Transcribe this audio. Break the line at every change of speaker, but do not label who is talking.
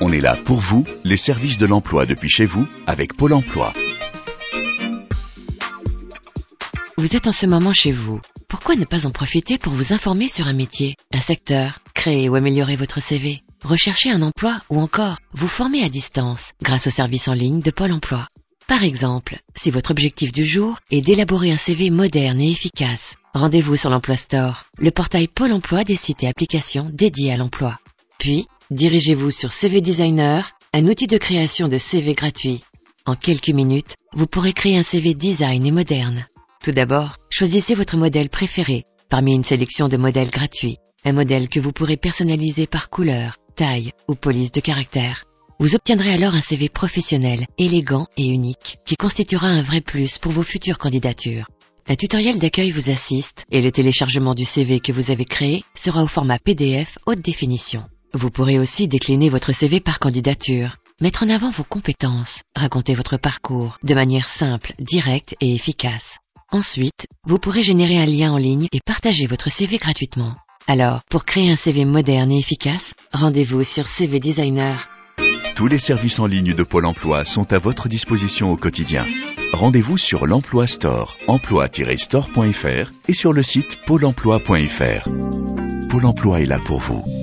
On est là pour vous, les services de l'emploi depuis chez vous, avec Pôle emploi.
Vous êtes en ce moment chez vous. Pourquoi ne pas en profiter pour vous informer sur un métier, un secteur, créer ou améliorer votre CV, rechercher un emploi ou encore vous former à distance grâce au service en ligne de Pôle emploi? Par exemple, si votre objectif du jour est d'élaborer un CV moderne et efficace, rendez-vous sur l'Emploi Store, le portail Pôle emploi des sites et applications dédiés à l'emploi. Puis, dirigez-vous sur CV Designer, un outil de création de CV gratuit. En quelques minutes, vous pourrez créer un CV design et moderne. Tout d'abord, choisissez votre modèle préféré parmi une sélection de modèles gratuits. Un modèle que vous pourrez personnaliser par couleur, taille ou police de caractère. Vous obtiendrez alors un CV professionnel, élégant et unique, qui constituera un vrai plus pour vos futures candidatures. Un tutoriel d'accueil vous assiste et le téléchargement du CV que vous avez créé sera au format PDF haute définition. Vous pourrez aussi décliner votre CV par candidature, mettre en avant vos compétences, raconter votre parcours de manière simple, directe et efficace. Ensuite, vous pourrez générer un lien en ligne et partager votre CV gratuitement. Alors, pour créer un CV moderne et efficace, rendez-vous sur CV Designer.
Tous les services en ligne de Pôle emploi sont à votre disposition au quotidien. Rendez-vous sur l'Emploi Store, emploi-store.fr et sur le site pôle emploi.fr. Pôle emploi est là pour vous.